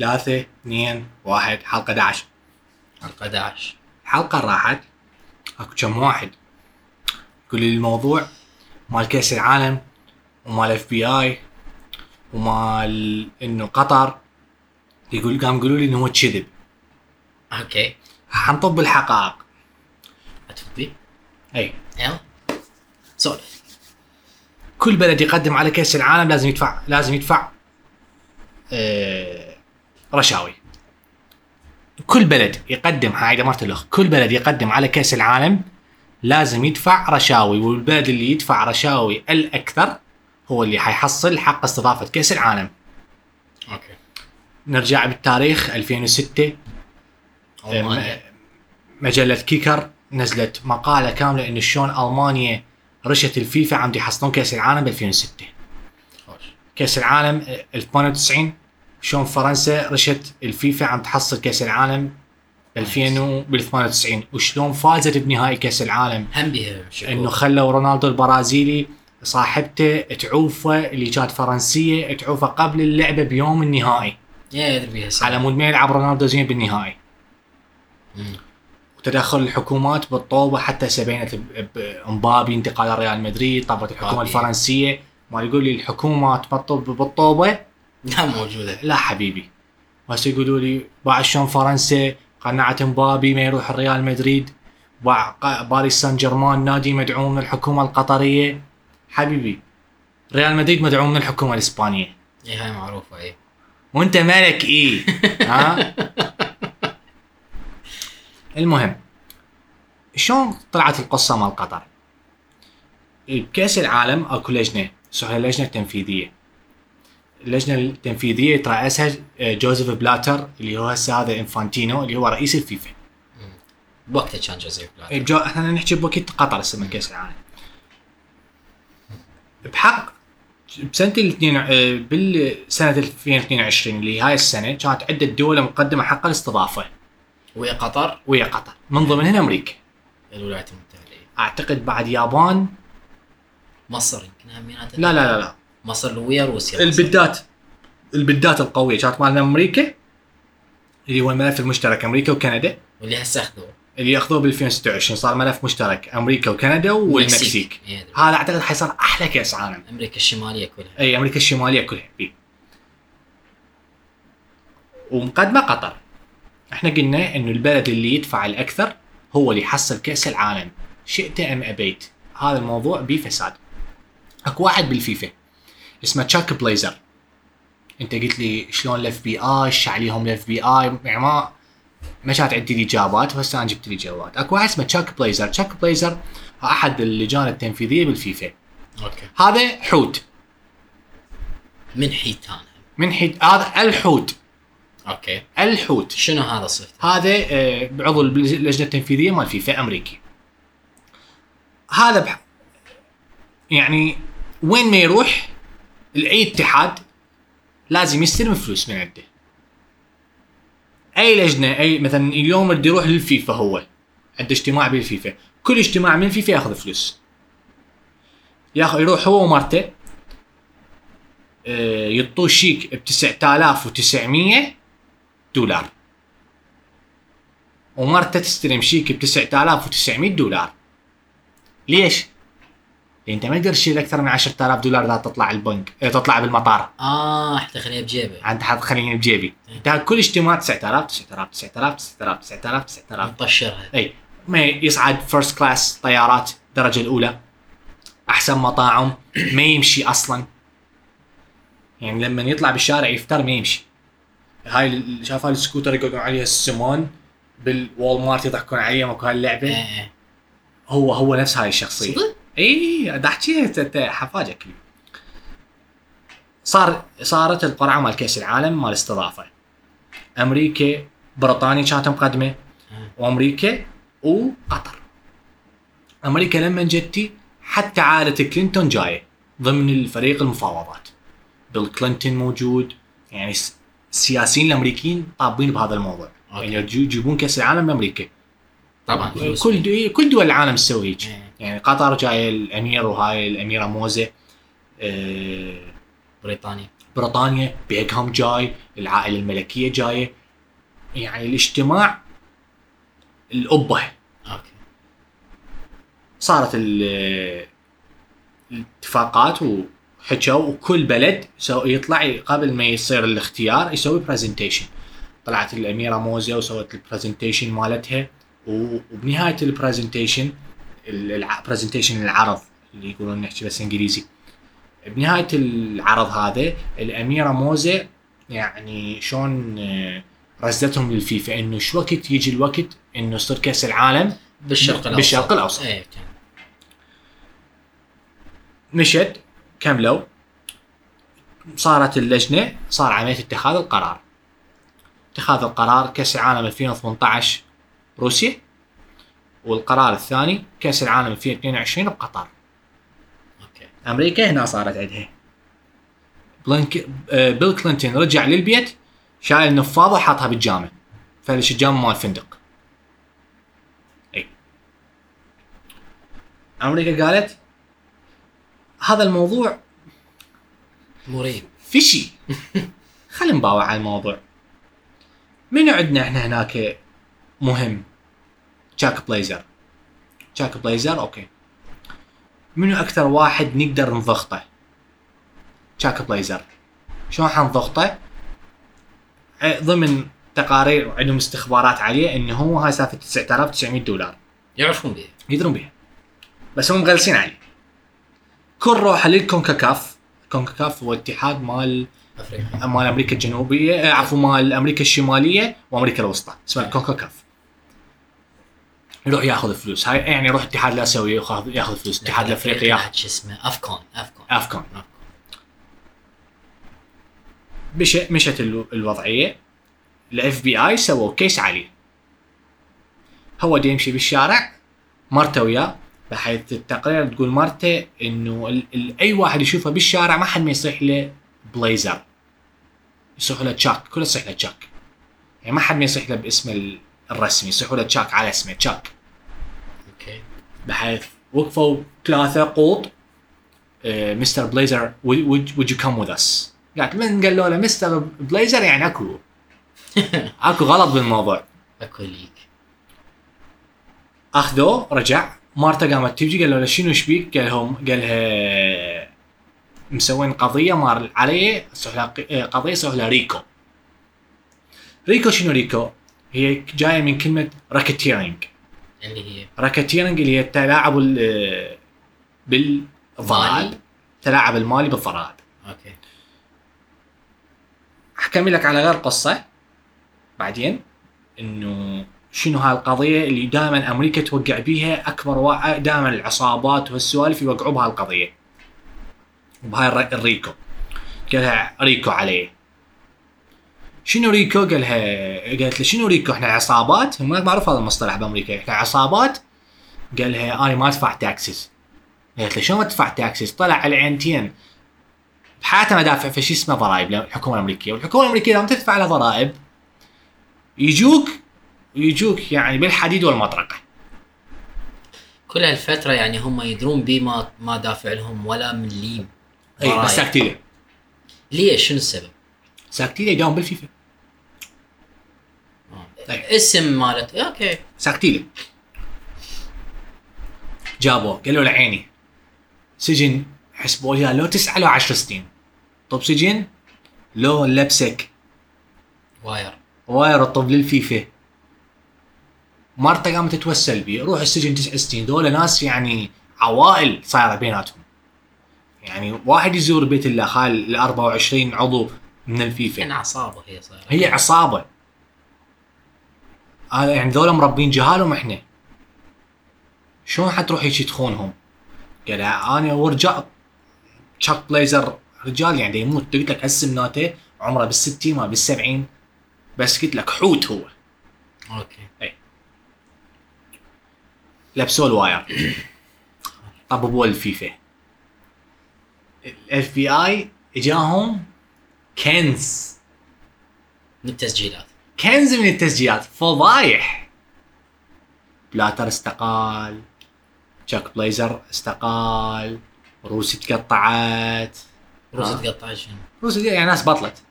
3 2 1 حلقة 11 حلقة 11 الحلقة راحت. اكو كم واحد. يقول لي الموضوع مال كأس العالم ومال FBI ومال إنه قطر. يقول قام يقولوا لي إنه هو كذب. okay. حنطب الحقائق. اتفضل إي. يلا. سولف. كل بلد يقدم على كأس العالم لازم يدفع لازم يدفع. آه رشاوي. كل بلد يقدم هاي مرت الاخ كل بلد يقدم على كأس العالم لازم يدفع رشاوي والبلد اللي يدفع رشاوي الأكثر هو اللي حيحصل حق استضافة كأس العالم. okay. نرجع بالتاريخ 2006 ألمانيا. مجلة كيكر نزلت مقالة كاملة إنه شلون ألمانيا رشت الفيفا عم يحصلون كأس العالم ب 2006 خوش كأس العالم 98 شلون فرنسا رشت الفيفا عم تحصل كأس العالم ب 2000 بال 98 وشلون فازت بنهائي كأس العالم؟ هم شكو إنه خلوا رونالدو البرازيلي صاحبته تعوفه اللي كانت فرنسية تعوفه قبل اللعبه بيوم النهائي. على مود ما يلعب رونالدو زين بالنهائي. وتدخل الحكومات بالطوبة حتى سبينت ب- ب- مبابي انتقال ريال مدريد طبت الحكومة. الفرنسية. ما يقول لي الحكومة تبطل بالطوبة؟ لا موجودة. لا حبيبي. بس يقولوا لي بعد شلون فرنسا؟ قنعت مبابي ما يروح ريال مدريد. باع باريس سان جيرمان نادي مدعوم من الحكومة القطرية. حبيبي ريال مدريد مدعوم من الحكومة الإسبانية. اي هاي معروفة اي وأنت مالك إيه؟ ها؟ المهم شلون طلعت القصة مال قطر؟ بكاس العالم أكو لجنة اسمها اللجنه التنفيذيه اللجنه التنفيذية يترأسها جوزيف بلاتر اللي هو هسه هذا إنفانتينو اللي هو رئيس الفيفا. بوقتها كان جوزيف بلاتر. بجو... إحنا نحكي بوقت قطر هسه من كأس العالم. بحق بسنة الاثنين آه، بالسنة 2022 اللي هاي السنة كانت عدة دول مقدمة حق الاستضافة. ويا قطر؟ ويا قطر. من ضمنها أمريكا. الولايات المتحدة. أعتقد بعد يابان. مصر يمكن لا لا لا لا. مصر ويا روسيا. البدات البدات القوية كانت مالنا أمريكا اللي هو الملف المشترك أمريكا وكندا. واللي هسه أخذوه. اللي أخذوه ب 2026 صار ملف مشترك أمريكا وكندا والمكسيك. هذا أعتقد حيصير أحلى كأس عالم. أمريكا الشمالية كلها. إي أمريكا الشمالية كلها. إي. ومقدمة قطر. إحنا قلنا إنه البلد اللي يدفع الأكثر هو اللي يحصل كأس العالم. شئت أم أبيت. هذا الموضوع بيه فساد أكو واحد بالفيفا. اسمه تشاك بليزر انت قلت لي شلون ال FBI إيش عليهم ال FBI يعني ما ما كانت عندي لي إجابات بس أنا جبت لي اجابات أكو واحد اسمه تشاك بليزر تشاك بليزر أحد اللجان التنفيذية بالفيفا. okay. هذا حوت. من حيتان من حيت هذا الحوت. okay. الحوت. شنو هذا صفته؟ هذا آه، عضو اللجنة التنفيذية مال فيفا أمريكي. هذا بح... يعني وين ما يروح اي اتحاد لازم يستلم فلوس من عنده. اي لجنة اي مثلا اليوم بده يروح للفيفا هو عنده اجتماع بالفيفا. كل اجتماع من الفيفا ياخذ فلوس. ياخذ يروح هو ومرته آه، يعطوه شيك ب 9900 دولار. ومرته تستلم شيك ب 9900 دولار. ليش؟ لأن انت ما تقدر تشيل أكثر من 10000 دولار إذا تطلع البنك إيه، تطلع بالمطار. آه حتى خليها بجيبه أنت حاط خليني بجيبي. أنت كل اجتماع 9000 9000 9000 9000 9000 9000 مطشرها إي. ما يصعد first class طيارات الدرجه الأولى. أحسن مطاعم ما يمشي أصلا. يعني لما يطلع بالشارع يفتر ما يمشي. هاي شاف هاي السكوتر يقعدون عليها السمون؟ بال Walmart يضحكون عليه ماكو إيه هاللعبه إيه. هو هو نفس هاي الشخصية. صدق؟ اي دا أنت حفاجك. صار صارت القرعة مال كأس العالم مال استضافة. أمريكا بريطانيا كانت مقدمة. آه. وأمريكا وقطر أمريكا لما جتي حتى عائلة كلينتون جاية ضمن الفريق المفاوضات. بيل كلينتون موجود. يعني السياسيين الأمريكيين طابين بهذا الموضوع. okay. يعني يجيبون كأس العالم لأمريكا. طبعا. كل دو... كل دول العالم تسوي هيك. إيه. يعني قطر جاي الامير وهاي الاميره موزه آه، بريطانيا. بريطانيا بيكهام جاي العائلة الملكية جاية. يعني الاجتماع الأبة. okay. صارت ال- الاتفاقات وحكوا وكل بلد سو- يطلع قبل ما يصير الاختيار يسوي presentation طلعت الأميرة موزة وسوت ال presentation مالتها وبنهاية ال presentation ال presentation العرض اللي يقولون نحكي بس إنجليزي. بنهاية العرض هذا الأميرة موزة يعني شلون آه، رزتهم للفيفا إنه شو وقت يجي الوقت إنه يصير كأس العالم بالشرق الأوسط. بالشرق الأوسط. إيه مشت كملوا. صارت اللجنة صار عمليه اتخاذ القرار. اتخاذ القرار كأس العالم 2018 روسيا. والقرار الثاني كأس العالم 2022 بقطر. okay. أمريكا هنا صارت عندها. بلينك آه، بيل كلينتون رجع للبيت شايل النفاضة حاطها بالجام. فلش الجام مال الفندق أي. أمريكا قالت هذا الموضوع مريب. فشي خلينا نباوع على الموضوع. منو عندنا إحنا هناك مهم؟ تشاك بليزر تشاك بليزر okay منو أكثر واحد نقدر نضغطه؟ تشاك بليزر شلون حنضغطه؟ ضمن تقارير عندهم استخبارات عليه إنه هو هاي سالفة 9900 دولار. يعرفون بها يدرون بها بس هم مغلسين عليه. كل روحه للكونكاكاف. كونكاكاف هو اتحاد مال أفريقيا. مال أمريكا الجنوبية عفوا مال أمريكا الشمالية وأمريكا الوسطى. اسمه الكونكاكاف يروح ياخذ فلوس. هاي يعني يروح الاتحاد الآسيوي ياخذ فلوس. الاتحاد الافريقي ياخذ شو اسمه أفكون أفكون. أفكون. مش مشت ال- الوضعية. ال FBI سووا case عليه هو دي يمشي بالشارع مرته وياه بحيث التقرير تقول مرته إنه ال- ال- أي واحد يشوفه بالشارع ما حد ما يصيح له بليزر. يصيح له تشاك كله يصيح له تشاك. يعني ما حد ما يصيح له باسمه ال- الرسمي يصيحوا له تشاك على اسمه تشاك. okay. بحيث وقفوا ثلاثة قوط mister Blazer would you come with us قالت من قالوا له مستر بليزر يعني أكو. أكو غلط بالموضوع. أكو leak. أخذوه رجع. مرته قامت تجي قالوا له شنو إيش بيك؟ قال لهم قالها مسوين قضية مار عليه آه، قضية لها RICO. RICO شنو RICO؟ هي جاية من كلمة racketeering اللي هي؟ racketeering اللي هي التلاعب ال- بالضرائب. التلاعب المالي بالضرائب. okay. حكمل لك على غير قصة بعدين إنه شنو هاي القضية اللي دائما أمريكا توقع بيها أكبر دائما العصابات والسوالف يوقعوا بهاي القضية وبهاي ال R- ال RICO. قالها RICO عليه. شنو RICO؟ قالها قالت له شنو RICO؟ إحنا عصابات. ما معروف هذا المصطلح بأمريكا. إحنا عصابات. قالها أنا ما أدفع taxes قالت له شلون ما تدفع taxes طلع على عينتين بحياته ما دافع في شيء اسمه ضرائب الحكومة الأمريكية. والحكومة الأمريكية لما تدفع لها ضرائب يجوك يجوك يعني بالحديد والمطرقة. كل هالفترة يعني هم يدرون بي ما ما دافع لهم ولا مليم اي. بس ساكتيله ليش؟ شنو السبب؟ ساكتيله يداوم بالفيفا. أي. اسم مالت. okay. ساكتيله جابوه. قالوا له عيني. سجن حسبوا لها لو تسعة لو عشر سنين. طب سجن؟ لو نلبسك. wire. wire تطب للفيفا. مرته قامت تتوسل بي. روح السجن تسع سنين. دول ناس يعني عوائل صايرة بيناتهم. يعني واحد يزور بيت الله خال ال 24 عضو من الفيفا. كان عصابة هي صايرة. هي عصابة. هذا يعني ذولا مربين جهالهم إحنا. شلون حتروح هيك تخونهم؟ قال أنا ورجال تشاك بليزر رجال يعني يموت. قلت لك هسه مناته عمره بالستين ما بالسبعين. بس قلت لك حوت هو. okay. لبسوه ال wire. طببوه الفيفا. ال FBI إجاهم كنز. من التسجيلات. كنز من التسجيلات. فضايح. بلاتر استقال. تشاك بليزر استقال. روسي تقطعت. روسيا آه. تقطع شنو؟ روسيا يعني ناس بطلت.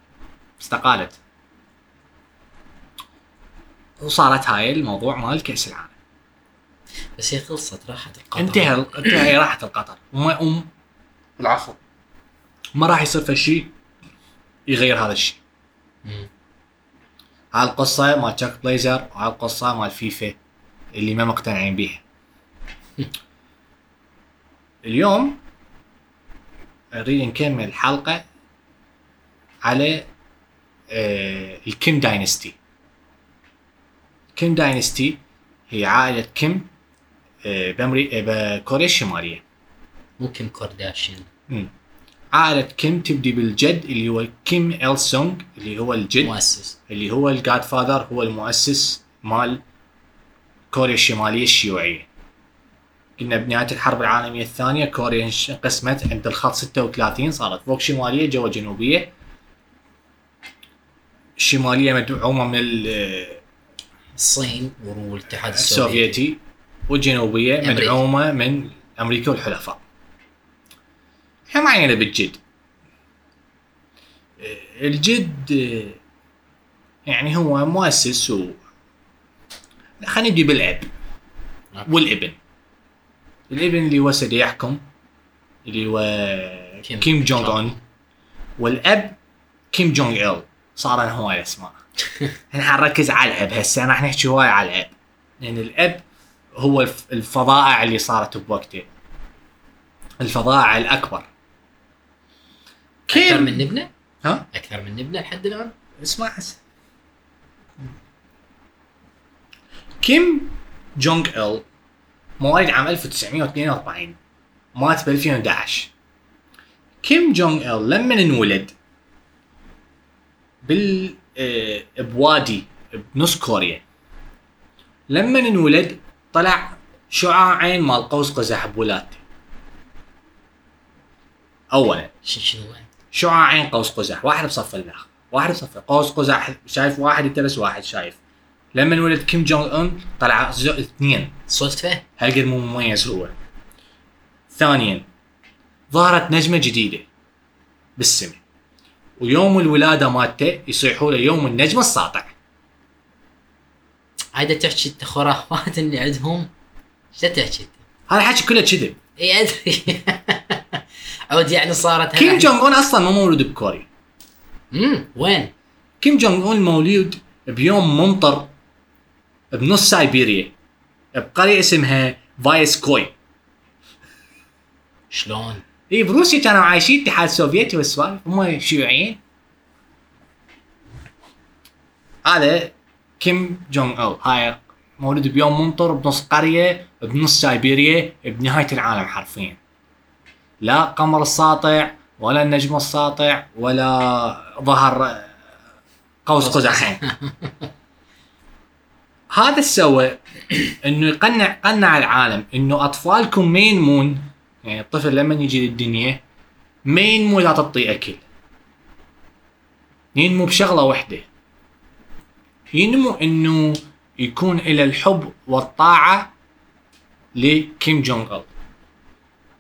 استقالت. وصارت هاي الموضوع مال كأس العالم. بس هي خلصت راحت القطر. انتهى انتهى راحت القطر. وما أم العفو. ما راح يصير في شيء يغير هذا الشيء. هاي القصة مال تشاك بليزر وهاي القصة مال فيفا اللي ما مقتنعين بيها؟ اليوم نريد نكمل الحلقة على آه ال Kim dynasty Kim dynasty هي عائلة كيم آه بأمري... آه بكوريا الشمالية. مو كيم كارداشيان مم. عائلة كيم تبدي بالجد اللي هو كيم إل سونغ اللي هو الجد. مؤسس. اللي هو ال godfather هو المؤسس مال كوريا الشمالية الشيوعية. قلنا بنهاية الحرب العالمية الثانية كوريا انقسمت عند الخط 36 صارت فوق شمالية جوا جنوبية. الشمالية مدعومة من ال- الصين والاتحاد السوفيتي. والجنوبية. مدعومة من أمريكا والحلفاء. علينا بالجد. الجد يعني هو مؤسس و خلينا نبدي بالاب okay. والابن. الابن اللي هو سيدي يحكم اللي هو كيم كيم, جونغ. اون والأب كيم جونغ إل. صار هواي اسماء إحنا حنركز على الأب. هسه راح نحكي هواي على الأب. لأن الأب هو الف- الفظائع اللي صارت بوقته. الفظائع الأكبر. أكثر من نبنة؟ ها؟ أكثر من نبنة لحد الآن؟ اسمع هسه كيم جونغ إل مواليد عام 1942 مات ب 2011 كيم جونغ إل لما انولد بال آه، بوادي بنص كوريا. لما انولد طلع شعاعين مال قوس قزح بولادته اولا. شنو شعاعين قوس قزح واحد بصف الآخر واحد بصف قوس قزح شايف واحد يتلس واحد شايف. لما ولد كيم جونغ أون طلع اثنين. صدفة؟ هالقد مو مميز هو. ثانيا ظهرت نجمة جديدة بالسماء ويوم الولادة مالته يصيحوا له يوم النجم الساطع. عايده تحكي انت خرافات اللي عندهم؟ إيش تحكي؟ هذا الحكي كله كذب. إي أدري. عود يعني صارت كيم جونغ أون أصلا مو مولود بكوريا. امم وين؟ كيم جونغ أون مولود بيوم ممطر بنص سايبيريا بقرية اسمها فايسكوي شلون؟ إي بروسيا كانوا عايشين الاتحاد السوفيتي والسوالف هم شيوعيين. هذا كيم جونغ أو هاي مولود بيوم ممطر بنص قرية بنص سايبيريا بنهاية العالم حرفيا. لا قمر الساطع ولا النجم الساطع ولا ظهر قوس قزحين. هذا سوى إنه يقنع قنع العالم إنه أطفالكم ما ينمون يعني الطفل لما يجي للدنيا ما ينمو لا تعطيه أكل. ينمو بشغلة واحدة ينمو إنه يكون إلى الحب والطاعة لكيم جونغ ال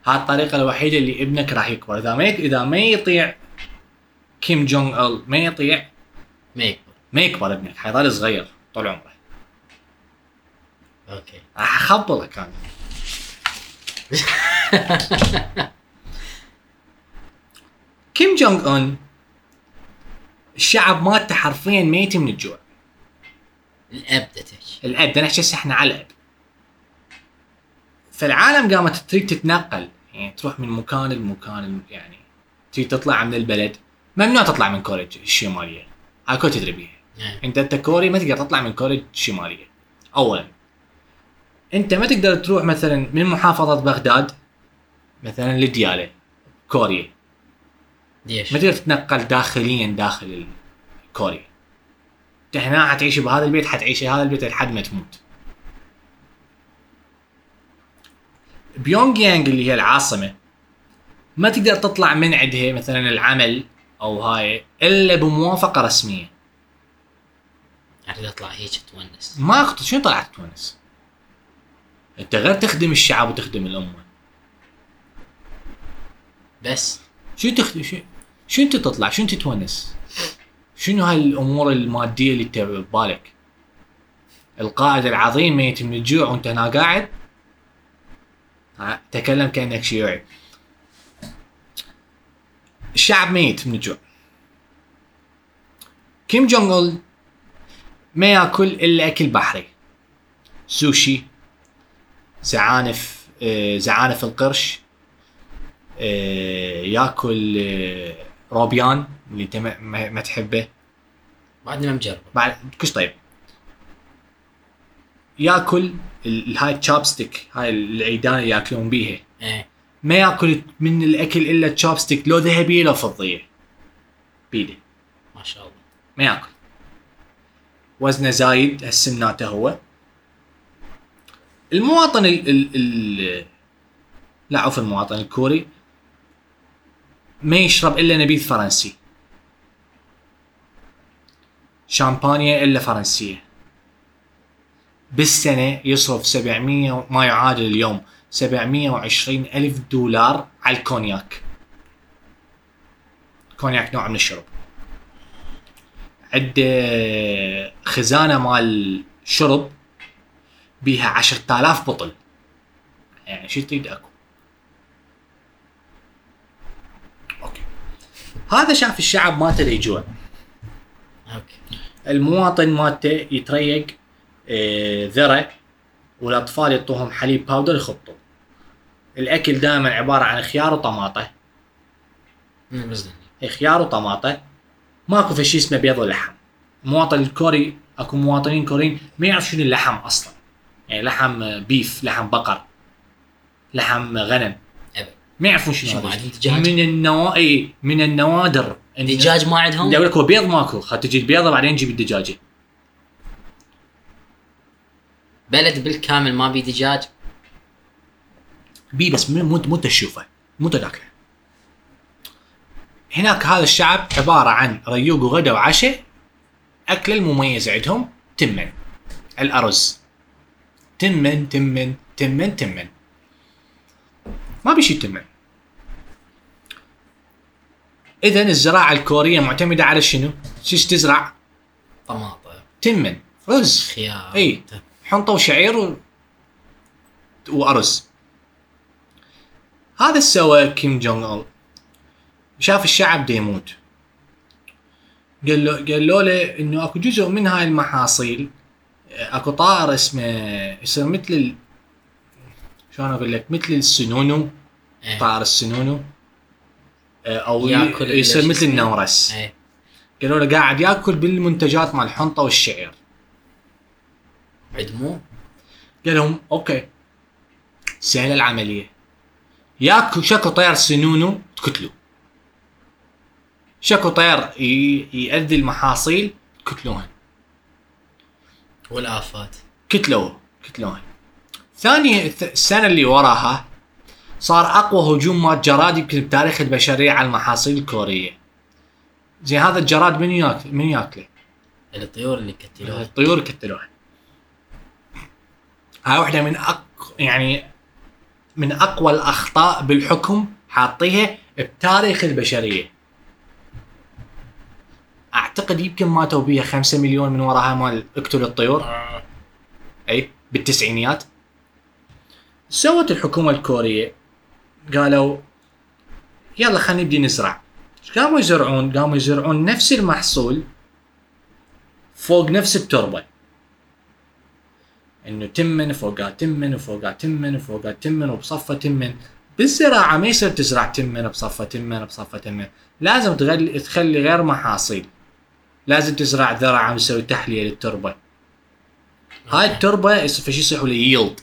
هاي الطريقة الوحيدة اللي ابنك راح يكبر. إذا ما إذا ما يطيع كيم جونغ ال ما يطيع ما يكبر. ما يكبر ابنك حيظل صغير طول عمره. okay. راح اخبلك أنا كيم جونغ اون الشعب مالته حرفيا ميت من الجوع الأب ده تحكي الاب هسه إحنا على الأب. فالعالم قامت تريد تتنقل. يعني تروح من مكان لمكان يعني تريد تطلع من البلد. ممنوع تطلع من كوريا الشمالية. هاي كل تدري بيها. نعم. أنت أنت كوري ما تقدر تطلع من كوريا الشماليه اولا. أنت ما تقدر تروح مثلا من محافظة بغداد مثلا لديالة كوريا. ليش؟ ما تقدر تتنقل داخليا داخل كوريا. أنت هنا حتعيش بهذا البيت حتعيش هذا البيت لحد ما تموت. بيونغ يانغ اللي هي العاصمة. ما تقدر تطلع من عندها مثلا العمل أو هاي إلا بموافقة رسمية. يعني تطلع هيك تونس. ما أخطر شنو طلعت تونس؟ أنت غير تخدم الشعب وتخدم الأمة. بس. شو تخدم شو شو أنت تطلع؟ شو أنت تونس؟ شنو هاي الأمور المادية اللي انت ببالك القائد العظيم ميت من الجوع وأنت هنا قاعد تكلم كأنك شيوعي. الشعب ميت من الجوع. كيم جونغ ايل ما ياكل إلا أكل بحري. سوشي زعانف آه، زعانف القرش آه، ياكل آه، روبيان اللي أنت ما- تحبه. بعدني ما مجرب بعد كش طيب. ياكل هاي التشابستيك هاي العيدان ياكلون بيها. إيه. ما ياكل من الأكل إلا تشابستيك لو ذهبيه لو فضية. بيده ما شاء الله. ما ياكل. وزنه زايد هالسمناته هو. المواطن ال ال ال لا عفوا المواطن الكوري ما يشرب إلا نبيذ فرنسي. شامبانيا إلا فرنسية. بالسنة يصرف 700 ما يعادل اليوم 720 ألف دولار على الكونياك. كونياك نوع من الشرب. عنده خزانة مال شرب بيها 10000 بطل. يعني شو تريد أكو. أوكي. هذا شاف الشعب مالته يجوع أوكي. المواطن مالته يتريق ذرة والأطفال يعطوهم حليب powder يخبطوا الأكل دائما عبارة عن خيار وطماطة. خيار وطماطة. ماكو في شيء اسمه بيض ولحم. المواطن الكوري أكو مواطنين كوريين ما يعرف شنو اللحم أصلا. يعني لحم بيف لحم بقر لحم غنم. ما يعرفون شنو؟ من النوا من النوادر. إن- دجاج ما عندهم؟ بدي أقول لك هو بيض ماكو. خاطر تجي البيضه بعدين تجيب الدجاجة. بلد بالكامل ما بي دجاج بي بس مو مو تشوفه مو تاكله هناك هذا الشعب عبارة عن ريوق وغدا وعشاء اكله المميز عندهم تمن. الأرز. تمن تمن تمن تمن. ما بيشي تمن. اذا الزراعة الكورية معتمدة على شنو؟ شيش تزرع؟ طماطم. تمن. رز. خيار. إي. حنطة وشعير و... وأرز. هذا سوى كيم جونغ اون شاف الشعب دي يموت قال له قالوا له إنه أكو جزء من هاي المحاصيل أكو طائر اسمه يصير مثل ال... شلون أقول لك؟ مثل السنونو إيه. طائر السنونو. آه، أو يأكل يصير مثل؟ النورس. إيه. قالوا له قاعد يأكل بالمنتجات مال الحنطه والشعير. عدموه قال لهم أوكي. سهله العملية. ياكو شكو طير سنونو تكتلو. شكو طير ي- يأذي المحاصيل تكتلوهن. والآفات. كتلوه كتلوهن. ثاني السنة اللي وراها صار أقوى هجوم مال جراد يمكن بتاريخ البشرية على المحاصيل الكورية. زين هذا الجراد من ياكل من ياكله؟ الطيور اللي كتلوها الطيور كتلوها هاي واحدة من أق... يعني من أقوى الأخطاء بالحكم حاطيها بتاريخ البشرية. أعتقد يمكن ماتوا بيها خمسة مليون من وراها مال اقتل الطيور. أي بالتسعينيات. سوت الحكومة الكورية قالوا يلا خلينا نبدي نزرع. إيش قاموا يزرعون؟ قاموا يزرعون نفس المحصول فوق نفس التربة. إنه تمن فوقها تمن وفوقها تمن وفوقها تمن وبصفة تمن. بالزراعة ما يصير تزرع تمن بصفة تمن بصفة تمن. لازم تغلي تخلي غير محاصيل. لازم تزرع ذرع مسوي تحليه للتربه هاي التربة شيء يصيحوا له ييلد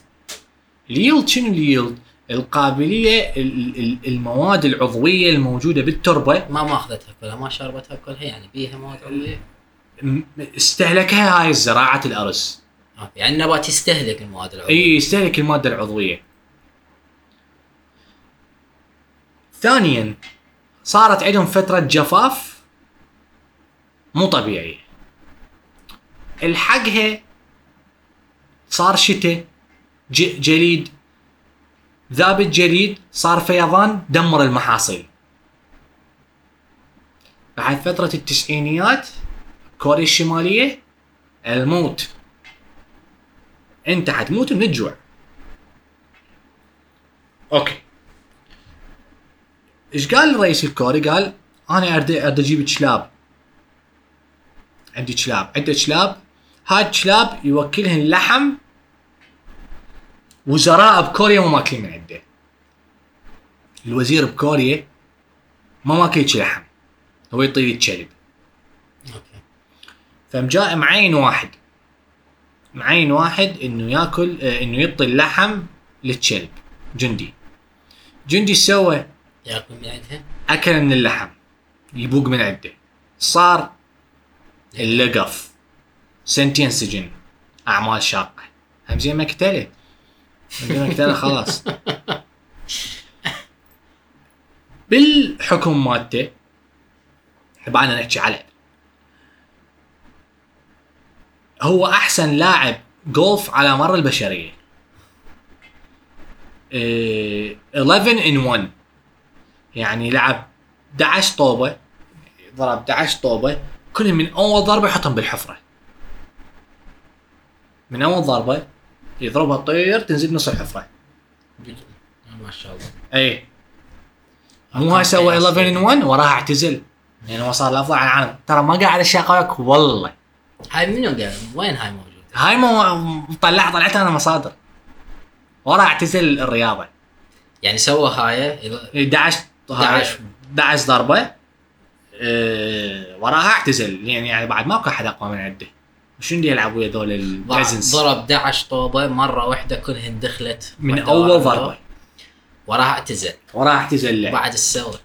الييلد شنو الييلد؟ القابلية ال- ال- المواد العضوية الموجودة بالتربة. ما ماخذتها كلها ما شربتها كلها يعني بيها مواد عضوية. استهلكها هاي زراعه الأرز. يعني النبات يستهلك المواد العضوية. إي يستهلك المادة العضوية. ثانيا صارت عندهم فترة جفاف مو طبيعية. الحقها صار شتاء جليد. ذاب الجليد صار فيضان دمر المحاصيل. بعد فترة التسعينيات كوريا الشمالية الموت. انت حتموت من الجوع. أوكي. إيش قال الرئيس الكوري؟ قال أنا اريد اريد أجيب كلاب. عندي كلاب. عندك كلاب؟ هاي الكلاب يوكلهن لحم وزراء بكوريا مو ماكلين من عنده. الوزير بكوريا ما ماكل لحم. هو يطيب الكلب أوكي. فمجاء معين واحد. معين واحد إنه ياكل آه، إنه يعطي اللحم للكلب جندي. جندي سوى؟ ياكل من عندها؟ أكل من اللحم يبوق من عنده. صار اللقف. سنتين سجن. أعمال شاقة. هم زين مقتله هم زين مقتله خلاص. بالحكم مالته بعدنا نحكي على هو أحسن لاعب جولف على مر البشرية. إيه 11 إن 1 يعني لعب 11 طوبة ضرب 11 طوبة كلهم من أول ضربة يحطهم بالحفرة. من أول ضربة يضربها طير تنزل نص الحفرة. ما شاء الله. اي مو هاي سوى 11 إن 1 وراها اعتزل. يعني هو صار الأفضل على العالم. ترى ما قاعد اشاقك والله. هاي منو قال وين هاي موجودة؟ هاي مو طلع طلعتها أنا مصادر. ورا اعتزل الرياضة. يعني سوى هاي 11 11. 11 ضربة. أه وراها اعتزل. يعني, يعني بعد ماكو أحد أقوى من عنده شنو يلعب ويا ذول ال presence ضرب 11 طوبة مرة واحدة كلهن دخلت. من أول. ضربة. وراها اعتزل. وراها اعتزل. بعد السوى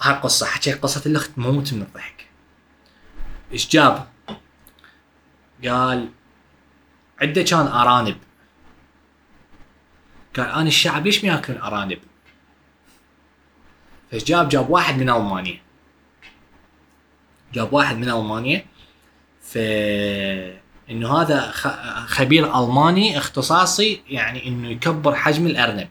هاي قصة. حكيت قصة الأخت موت من الضحك. إيش جاب؟ قال عنده كان أرانب قال أنا الشعب ليش ما ياكلون أرانب؟ فإيش جاب؟ جاب واحد من ألمانيا جاب واحد من ألمانيا ف إنه هذا خبير ألماني اختصاصي يعني إنه يكبر حجم الأرنب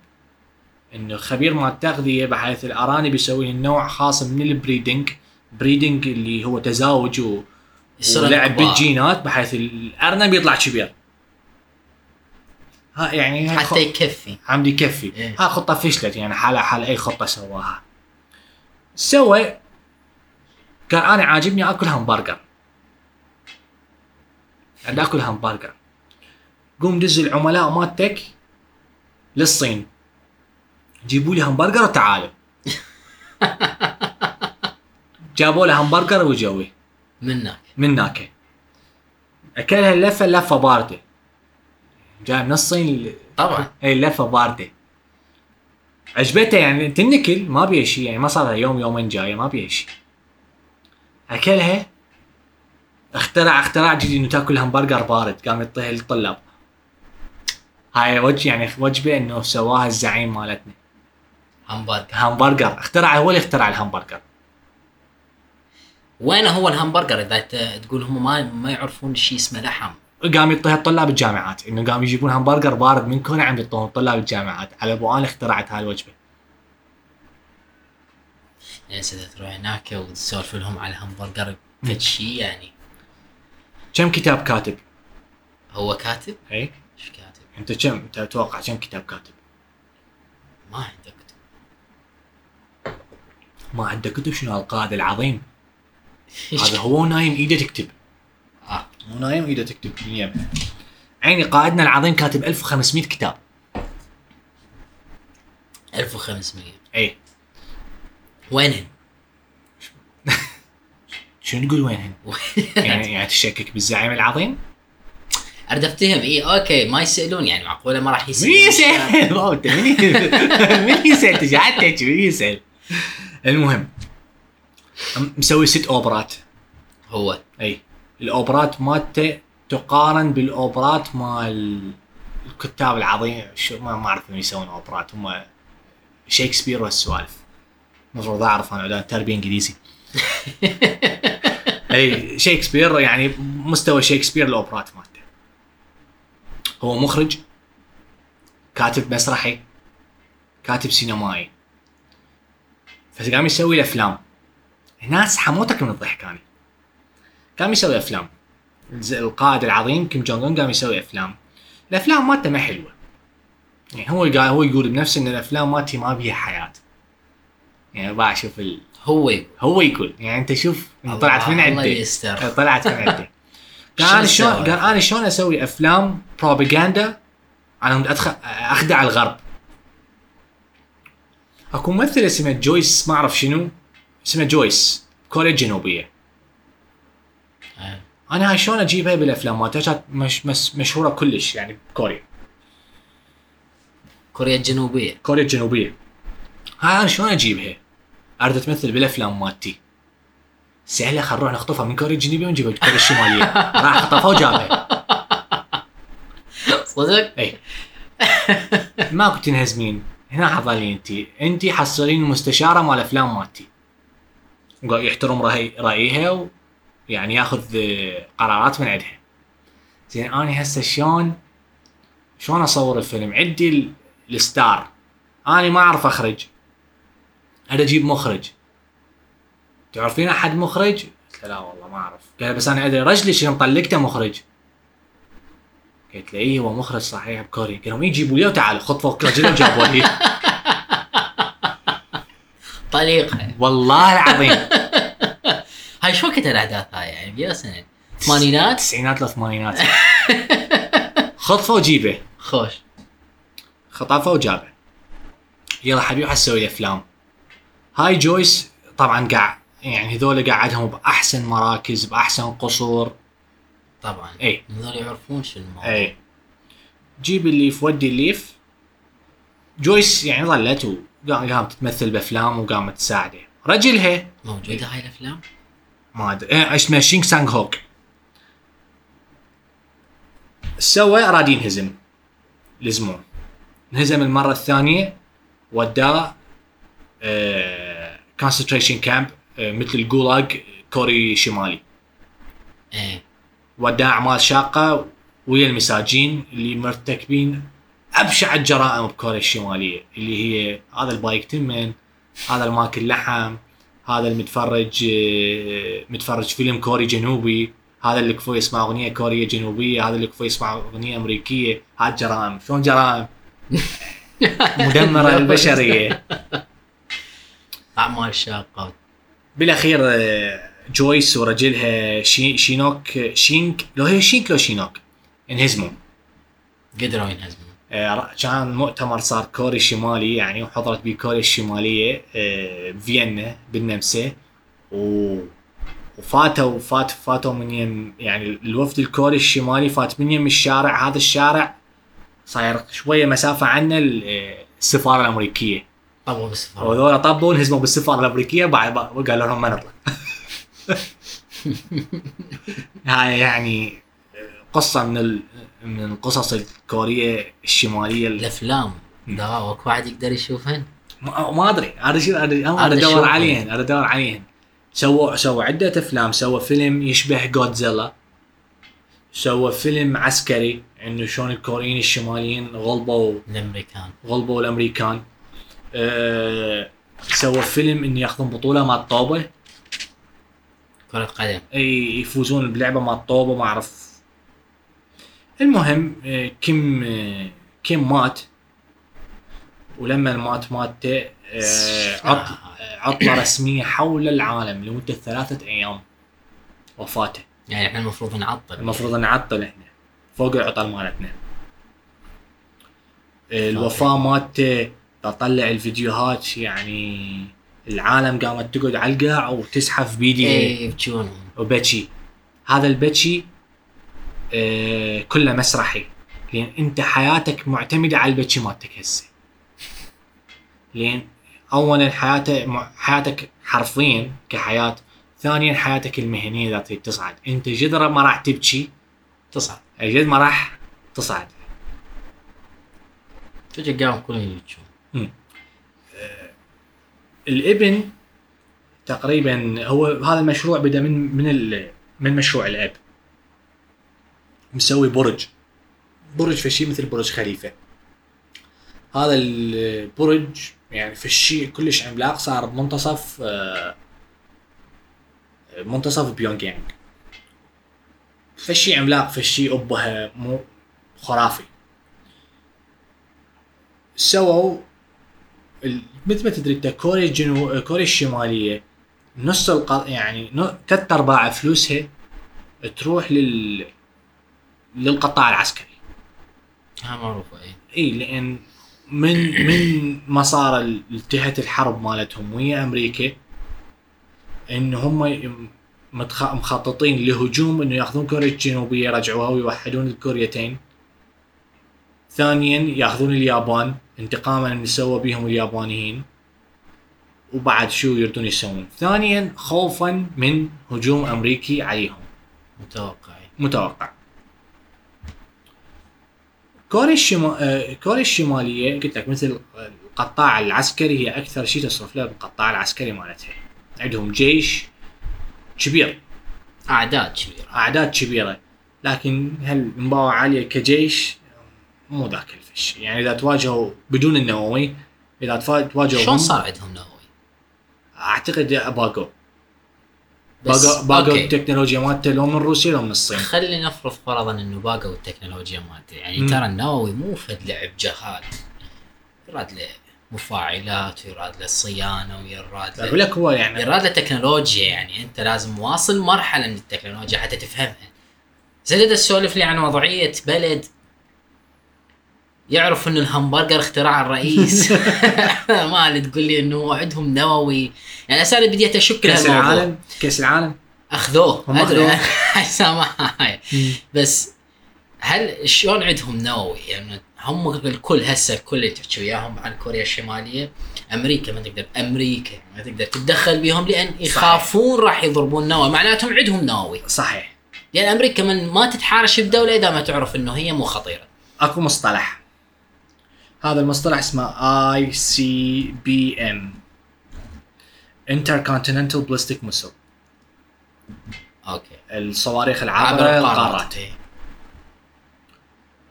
إنه خبير مال التغذية بحيث الأرانب يسوي نوع خاص من ال breeding breeding اللي هو تزاوج ولعب كبار. بالجينات بحيث الأرنب يطلع كبير. ها يعني حتى يكفي. عمدي يكفي. إيه. ها خطة فشلت يعني حالة حال أي خطة سواها. سوى قال أنا عاجبني أكل همبرجر. عند أكل همبرجر. قوم دز العملاء مالتك للصين. جيبوا لي همبرجر وتعالوا. جابوا له همبرجر وجوي. منك من هناك أكلها اللفة اللفه باردة. جاي من الصين طبعا. اي اللفه باردة. عجبته يعني تنكل ما بيها شيء يعني ما صار لها يوم يومين جاية ما بيها شيء أكلها اخترع اختراع جديد إنه تاكل همبرجر بارد قام يعطيها للطلاب. هاي وجه يعني وجبة إنه سواها الزعيم مالتنا. همبرجر. همبرجر. اخترع هو اللي اخترع الهمبرجر. وين هو الهمبرجر إذا تقول هم ما ما يعرفون شيء اسمه لحم قام يعطيها الطلاب الجامعات إنه قام يجيبون همبرجر بارد من كونه عم يعطوهم طلاب الجامعات على أبو أنا اخترعت هاي الوجبة يعني تروح هناك وتسولف لهم على الهمبرجر فد شيء يعني كم كتاب كاتب؟ هو كاتب؟ اي إيش كاتب؟ أنت كم أنت تتوقع كم كتاب كاتب؟ ما عنده كتب ما عنده كتب شنو القائد العظيم هذا هو نايم ايده تكتب آه مو نايم ايده تكتب عيني قائدنا العظيم كاتب 1500 كتاب 1500 اي وينهن؟ شنو تقول وينهن؟ يعني يعني تشكك بالزعيم العظيم؟ اريد افتهم اي أوكي ما يسألون يعني معقولة ما راح يسأل؟ من يسأل؟ من يسأل؟ قاعد تحكي من يسأل؟ المهم مسوي ست أوبرات. هو. أي. الأوبرات مالته تقارن بالأوبرات مال الكتاب العظيم شو ما ما أعرف انه يسوون أوبرات هم شكسبير والسوالف. المفروض أعرف أنا تربية إنجليزي. أي شكسبير يعني مستوى شكسبير الأوبرات مالته. هو مخرج كاتب مسرحي كاتب سينمائي. فقام يسوي له أفلام. ناس حموتك من الضحك أنا قام يسوي أفلام. القائد العظيم كيم أون قام يسوي أفلام. الأفلام مالته ما حلوة. يعني هو قال هو يقول بنفسه إن الأفلام مالتي ما بيها حياة. يعني بقى شوف ال... هو يقول. هو يقول. يعني أنت شوف طلعت من يستر. طلعت من شو قال أنا شلون؟ قال أنا شلون أسوي أفلام بروباغندا على ادخل أخدع الغرب. أكو ممثلة اسمها جويس ما أعرف شنو. اسمها جويس كوريا الجنوبيه. أنا هاي شلون اجيبها بالأفلام مالتها كانت مش مش مشهورة كلش يعني بكوريا كوريا الجنوبية. كوريا الجنوبيه هاي أنا شلون اجيبها؟ أريد تمثل بالأفلام مالتي. سهلة خل نروح نخطفها من كوريا الجنوبيه ونجيبها من كوريا الشماليه راح خطفها وجابها. صدق؟ إي. ماكو تنهزمين. هنا حظلي انت انت حصلين مستشارة مال أفلام مالتي. وقا- يحترم رأي رأيها ويعني ياخذ قرارات من عندها. زين أنا هسه شلون شلون أصور الفيلم؟ عندي ال- الستار. أنا ما أعرف أخرج. اريد أجيب مخرج؟ تعرفين أحد مخرج؟ قلت له لا والله ما أعرف. قال بس أنا أدري رجلي شنو مطلقته مخرج. قلت له اي هو مخرج صحيح بكوريا قالوا يجيبوا لي وتعال خطفوا رجله وجابوا لي. طليقها والله العظيم. هاي شو وقت الاحداث هاي يعني؟ بيا سنة. ثمانينات؟ التسعينات للثمانينات خطفه وجيبه خوش. خطفه وجابه يلا حبيبي حسوي لي أفلام. هاي جويس طبعا قاع يعني هذول قعدهم بأحسن مراكز بأحسن قصور. طبعا. اي هذول يعرفون شو الموضوع. اي جيب الليف ودي الليف. جويس يعني ظلت قامت تمثل بأفلام وقامت تساعده. رجلها موجوده هاي الأفلام؟ ما أدري. إيه، اسمه؟ شينغ سانغ هوك. سوى اراد ينهزم لزموه انهزم المرة الثانية وداه concentration camp مثل الجولاج كوري شمالي. إيه. وداه أعمال شاقة ويا المساجين اللي مرتكبين أبشع الجرائم بكوريا الشمالية اللي هي هذا البايك تمن هذا الماكل لحم هذا المتفرج آه، متفرج فيلم كوري جنوبي هذا اللي كفو يسمع أغنية كورية جنوبية هذا اللي كفو يسمع أغنية أمريكية هاي جرائم شلون جرائم؟ مدمرة للبشرية. اعمال شاقه بالأخير آه، جويس ورجلها شي شينوك شينك لو هي شينك لو شينوك انهزموا. قدروا ينهزمون آه، كان مؤتمر صار كوريا الشمالي يعني وحضرت به كوريا الشماليه آه، بفيينا بالنمسا. و وفاتوا فات فاتوا من يم يعني الوفد الكوري الشمالي فات من يم الشارع هذا الشارع صاير شوية مسافة عنه آه، السفارة الأمريكية. طبوا بالسفارة. وهذول طبوا انهزموا بالسفارة الأمريكية بعد بعد- قالوا لهم ما نطلع. هاي يعني قصة من ال... من القصص الكورية الشمالية ال- الأفلام. اكو واحد يقدر يشوفهن؟ ما ما أدري. أنا هذا أنا ادور. عليهن أنا ادور عليهن. سووا سووا عدة أفلام سووا فيلم يشبه جودزيلا سووا فيلم عسكري إنه شلون الكوريين الشماليين غلبوا الأمريكان. غلبوا الأمريكان. أه سووا فيلم انه ياخذون بطولة مال طوبه كرة قدم إي يفوزون بلعبة مال الطوبة ما أعرف. المهم آه، كيم آه، كيم مات؟ ولما مات ماتة آه، عطل عطلة رسمية حول العالم لمدة ثلاثة أيام وفاته. يعني إحنا المفروض نعطل. المفروض نعطل إحنا فوق العطل مالتنا. الوفاة مالتة تطلع الفيديوهات يعني العالم قامت تقعد على القاع وتزحف بيدي إيه يبكونهم وبكي. هذا البكي آه كله مسرحي. لأن أنت حياتك معتمدة على البكي مالتك هسه. لأن اولا حياتك حياتك حرفيا كحياة ثانيا حياتك المهنية إذا تريد تصعد. أنت جدرة ما راح تبكي تصعد. جد ما راح تصعد. تجي قام كلهم يبكون؟ الإبن تقريبا هو هذا المشروع بدأ من من من مشروع الأب. مسوي برج. برج فشي مثل برج خليفة. هذا البرج يعني الشيء كلش عملاق صار بمنتصف آه، منتصف بيونغ يانغ فشي عملاق فشي ابها مو خرافي. سووا مثل ما تدري كوريا الجنو كوريا الشمالية نص. يعني ثلاث أرباع فلوسها تروح لل للقطاع العسكري. ها معروفه اي إي لأن من من ما صار الحرب مالتهم ويا أمريكا إن هم مخططين لهجوم إنه يأخذون كوريا الجنوبية يرجعوها ويوحدون الكوريتين. ثانيا يأخذون اليابان انتقاما من اللي سووا بيهم اليابانيين وبعد شو يردون يسوون. ثانيا خوفا من هجوم أمريكي عليهم. متوقع. متوقع. كوريا الشما... كوريا الشمالية قلت لك مثل القطاع العسكري هي أكثر شيء تصرف له بالقطاع العسكري مالتها. عندهم جيش كبير أعداد كبيرة. أعداد كبيرة. لكن هل المباوعه عالية كجيش؟ مو ذاك الفش. يعني إذا تواجهوا بدون النووي إذا تواجهوا شلون صار عندهم نووي؟ أعتقد باقوا بس باقوا. التكنولوجيا مالته لو من روسيا لو من الصين. خلي نفرض فرضا إنه باقوا التكنولوجيا مالته. يعني مم. ترى النووي مو فد لعب جهال يراد له مفاعلات ويراد له صيانة ويراد أقول له لك هو يعني يراد له تكنولوجيا يعني أنت لازم واصل مرحلة من التكنولوجيا حتى تفهمها. زين تقدر تسولف لي عن وضعية بلد يعرف إنه الهمبرجر اختراع الرئيس. ما اللي تقول لي إنه عندهم نووي. يعني أساسا بديت أشك كأس. العالم؟ كأس العالم؟ أخذوه. هم. هاي سامعة بس هل شلون عندهم نووي؟ يعني هم الكل هسه الكل اللي تحكي وياهم عن كوريا الشمالية أمريكا ما تقدر أمريكا ما تقدر تتدخل بهم لأن يخافون راح يضربون نووي. معناتهم عندهم نووي. صحيح. لأن أمريكا من ما تتحارش بدولة إذا ما تعرف إنه هي مو خطيرة. أكو مصطلح. هذا المصطلح اسمه ICBM Intercontinental Ballistic Missile. okay. الصواريخ القارات القارات إيه.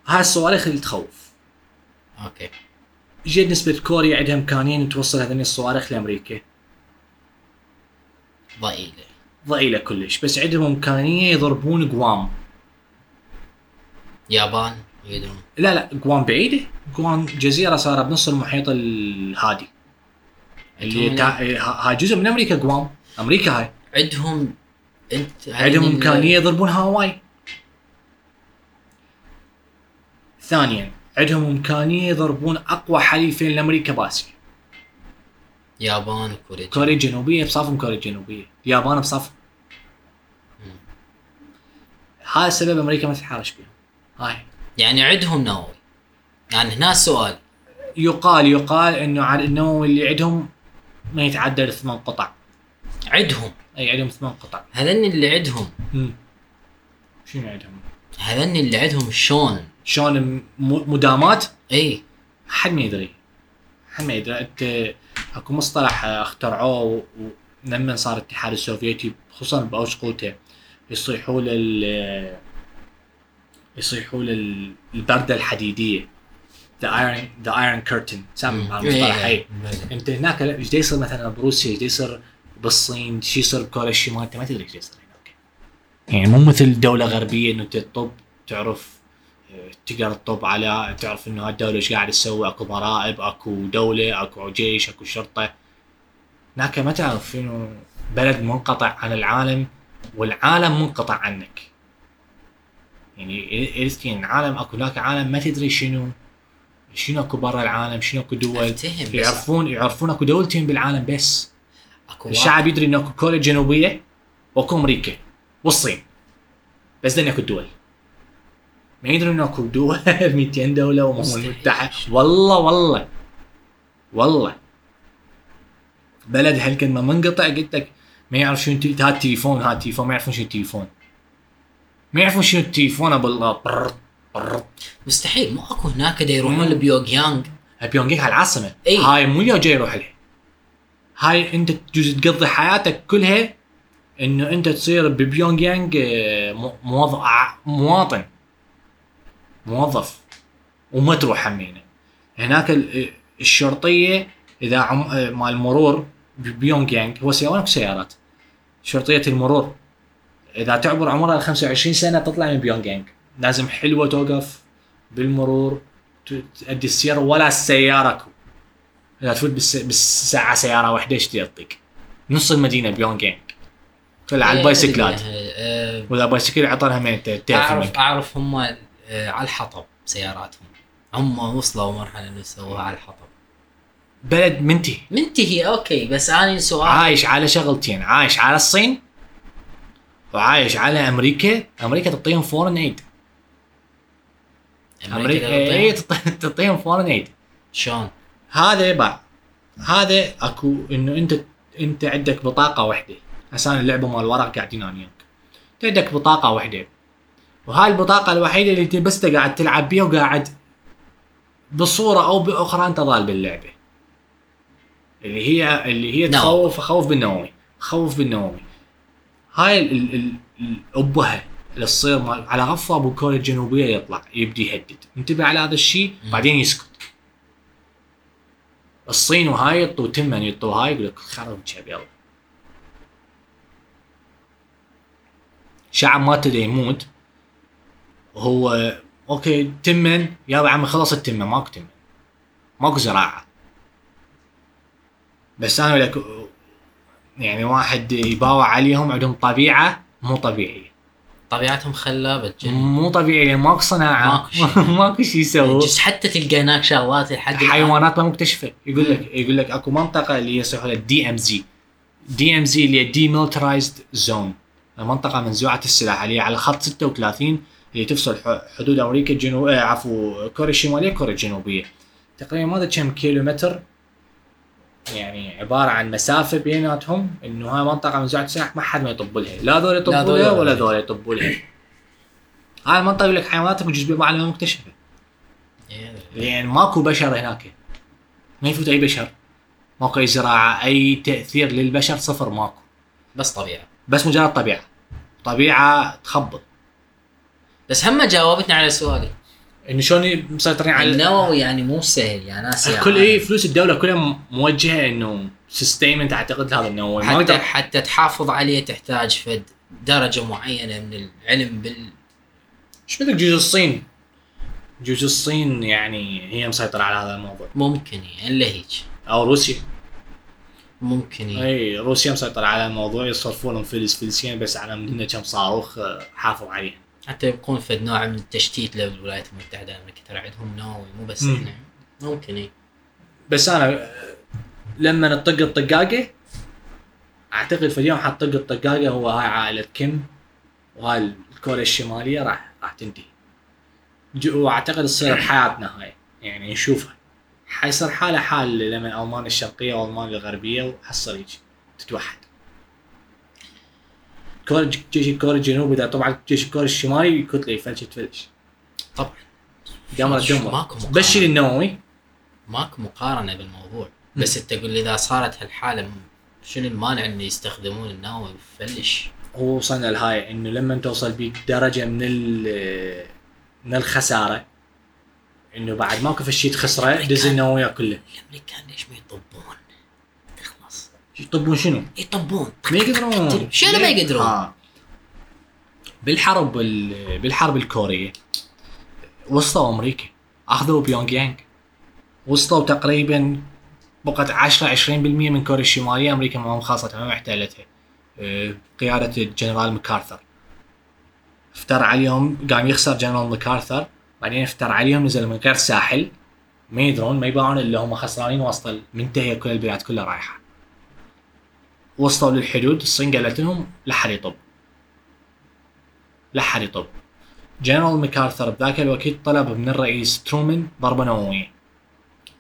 هاي الصواريخ اللي تخوف. okay. شقد نسبة كوريا عندها امكانية توصل هذين الصواريخ لأمريكا. ضئيلة. ضئيلة كلش. بس عندهم امكانية يضربون غوام. يابان. لا لا قوام بعيدة. قوام جزيرة صار بنص المحيط الهادي. اللي تع... هاي جزء من أمريكا قوام أمريكا هاي. عندهم انت عندهم امكانيه يضربون هاواي. ثانيا عندهم امكانيه يضربون أقوى حليفين لأمريكا باسيا يابان وكوريا كوريا الجنوبيه بصافهم كوريا الجنوبيه اليابان بصافهم مم. هذا السبب أمريكا ما تتحارش بهم هاي. يعني عندهم نووي يعني هنا السؤال يقال يقال إنه على النووي اللي عندهم ما يتعدى ثمان قطع. عندهم أي عندهم ثمان قطع. هذن اللي عندهم. شنو عندهم؟ هذن اللي عندهم شلون شلون مدامات؟ إي. حد ما يدري. حد ما يدري. انت أكو مصطلح اخترعوه لما صار الاتحاد السوفيتي خصوصا باوج قوته يصيحوا لل يصيحوا لل- البرده الحديدية. the iron the iron curtain سامع المصطلح. اي أنت هناك إيش يصير مثلا بروسيا؟ إيش يصير بالصين؟ شو يصير بكوريا؟ الشمال أنت ما تدري إيش يصير هناك. يعني مو مثل دولة غربية إنه أنت تطب تعرف آه، تقدر تطب على تعرف إنه هالدوله إيش قاعد تسوي؟ أكو ضرائب أكو دولة أكو جيش أكو شرطة. هناك ما تعرف انه بلد منقطع عن العالم والعالم منقطع عنك. يعني عرفت يعني العالم أكو هناك عالم ما تدري شنو شنو أكو برا العالم شنو أكو دول يعرفون يعرفون أكو دولتين بالعالم بس. أكو الشعب يدري انه أكو كوريا الجنوبية وأكو أمريكا والصين بس ذني أكو الدول ما يدري انه أكو دول 200 دولة وامم. المتحده والله والله والله. بلد هالقد ما منقطع قلت لك ما يعرف شنو هذا التليفون هذا التليفون ما يعرفون شنو التليفون ما يعرفون شنو التليفون أبو الله. برط برط مستحيل مو أكو هناك دا يروحون مم. لبيونغ يانغ بيونغ هاي العاصمه إي. هاي مو اللي جاي يروح لها. هاي أنت تجوز تقضي حياتك كلها إنه أنت تصير ببيونغ يانغ آه، مو- موظف مواطن. موظف. وما تروح همينه هناك ال- الشرطية إذا عم... آه، مال مرور بيونغ يانغ هو سيارات سيارات. شرطية المرور. إذا تعبر عمرها ال 25 سنة تطلع من بيونغ يانغ لازم حلوة توقف بالمرور ت- تأدي السيارة ولا السيارة إذا تفوت بالس... بالساعة سيارة واحدة إيش يعطيك؟ نص المدينة بيونغ يانغ كلها على إيه، البايسكلات. آه، وإذا بايسكل عطانها من تعرف اعرف أعرف هم آه، على الحطب سياراتهم. هم وصلوا مرحلة إنه يسووها على الحطب. بلد منتهي. منتهي okay بس أنا سؤال عايش على شغلتين. عايش على الصين وعايش على أمريكا أمريكا تعطيهم foreign aid أمريكا تعطيهم- اي تعطي- تعطيهم foreign aid شلون؟ هذا يباع هذا أكو إنه أنت أنت عندك بطاقة واحدة عشان اللعبة مال الورق قاعدين أنا وياك. عندك بطاقة واحدة وهاي البطاقة الوحيدة اللي أنت بس قاعد تلعب بيها وقاعد بصورة أو بأخرى أنت ضال باللعبة. اللي هي اللي هي. تخوف خوف بالنووي خوف بالنووي هاي ال- ال- ال- الابهه اللي تصير على غفة أبو كوريا الجنوبية يطلع يبدي يهدد. انتبه على هذا الشيء. بعدين يسكت. الصين وهاي يطوا تمن يطوا هاي يقول لك خرب جاب يلا. شعب ما تدري يموت. هو okay تمن. يا عمي خلص التمن ماكو تمن. ماكو زراعة. بس أنا لك يعني واحد يباوع عليهم عندهم طبيعة مو طبيعية. طبيعتهم خلابة تجنن مو طبيعية ماكو صناعة. ماكو شيء. ماكو شيء يسوي حتى تلقى هناك شغلات لحد. حيوانات ما مكتشفة. يقول لك يقول لك أكو منطقة اللي يسموها DMZ DMZ اللي هي demilitarized zone منطقه منزوعه السلاح اللي هي على خط 36 اللي تفصل حدود أمريكا الجنوب آه عفوا كوريا الشمالية كوريا الجنوبية. تقريبا ما ادري كم كيلو متر يعني عبارة عن مسافة بيناتهم إنه هاي منطقة منزوعه السلاح ما حد ما يطب لها. لا ذول يطبوا لها ولا ذول. يطبوا لها. هاي المنطقة يقول لك حيواناتهم جزء منها مو مكتشفة. لأن ماكو بشر هناك. ما يفوت أي بشر. ماكو أي زراعة أي تأثير للبشر صفر ماكو. بس طبيعة. بس مجرد طبيعة. طبيعة تخبط. بس هم جاوبتني على سؤالي. انه شلون مسيطرين على النووي يعني مو سهل يعني ناس كل اي فلوس الدولة كلها موجهة إنه sustainment أعتقد لهذا النووي حتى حتى تحافظ عليه تحتاج فد درجة معينة من العلم بال إيش بدك جوز الصين؟ جوز الصين يعني هي مسيطرة على هذا الموضوع. ممكن يعني إلا هيك. أو روسيا. ممكن يعني. إي روسيا مسيطرة على الموضوع يصرفون لهم فلس فلسين بس على مدينه كم صاروخ آه، حافظ عليها حتى يكون فد نوع من التشتيت للولايات المتحدة الأمريكية ترى عندهم نووي مو بس مم. إحنا. ممكن اي بس أنا لما نطق الطقاقة أعتقد في اليوم حطق الطقاقة هو هاي عائلة كيم وهاي كوريا الشمالية راح راح تنتهي. وأعتقد تصير بحياتنا هاي يعني نشوفها. حيصير حالة حال لما المانيا الشرقية والمانيا الغربية وحصل هيك تتوحد. كوريا جيش كوريا الجنوبي اذا طبعا جيش كوريا الشمالي كتله يفلش تفلش. طبعا دمر شو- دمر ماكو مقارنة. بس شيل النووي. ماكو مقارنة بالموضوع. بس انت تقول إذا صارت هالحالة شنو المانع إن يستخدمون النووي وفلش هو وصلنا لهاي إنه لما توصل بيك درجه من من الخسارة إنه بعد ماكو في شيء تخسره دز النوويه كله. الأمريكان ليش ما يطبون؟ يطبون شنو؟ يطبون. ما يقدرون. شنو ما يقدرون؟ آه. بالحرب ال- بالحرب الكورية وصلوا أمريكا أخذوا بيونغ يانغ وصلوا تقريبا بقت 10 20% من كوريا الشمالية أمريكا ما خاصة ما احتلتها. آه، قيادة الجنرال ماكارثر افتر عليهم قام يخسر جنرال ماكارثر بعدين افتر عليهم نزل من غير ساحل. ما يدرون ما يباعون إلا هم خسرانين وسط منتهيه كل البلاد كلها رايحة. وصلوا للحدود الصين قالت لهم لا حد يطب. لا حد يطب. جنرال ماكارثر بذاك الوقت طلب من الرئيس ترومان ضربة نووية.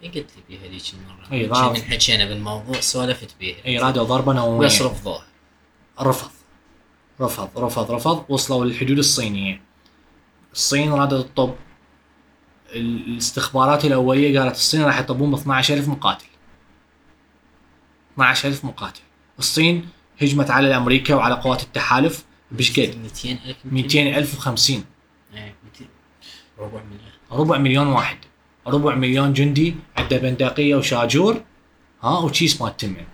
إيه قلت لي بيها ذيك ضاف. شي من حكينا بالموضوع سولفت بيها. اي رادوا ضربة نووية. بس رفضوها رفض. رفض رفض رفض. وصلوا للحدود الصينية. الصين رادت تطب ال- الاستخبارات الأولية قالت الصين راح يطبون ب 12000 مقاتل. 12000 مقاتل. الصين هجمت على أمريكا وعلى قوات التحالف بش قد 200000 200050 إيه، 200 ربع مليون. ربع مليون واحد. ربع مليون جندي عنده بندقية وشاجور. ها وتشيس مال تمن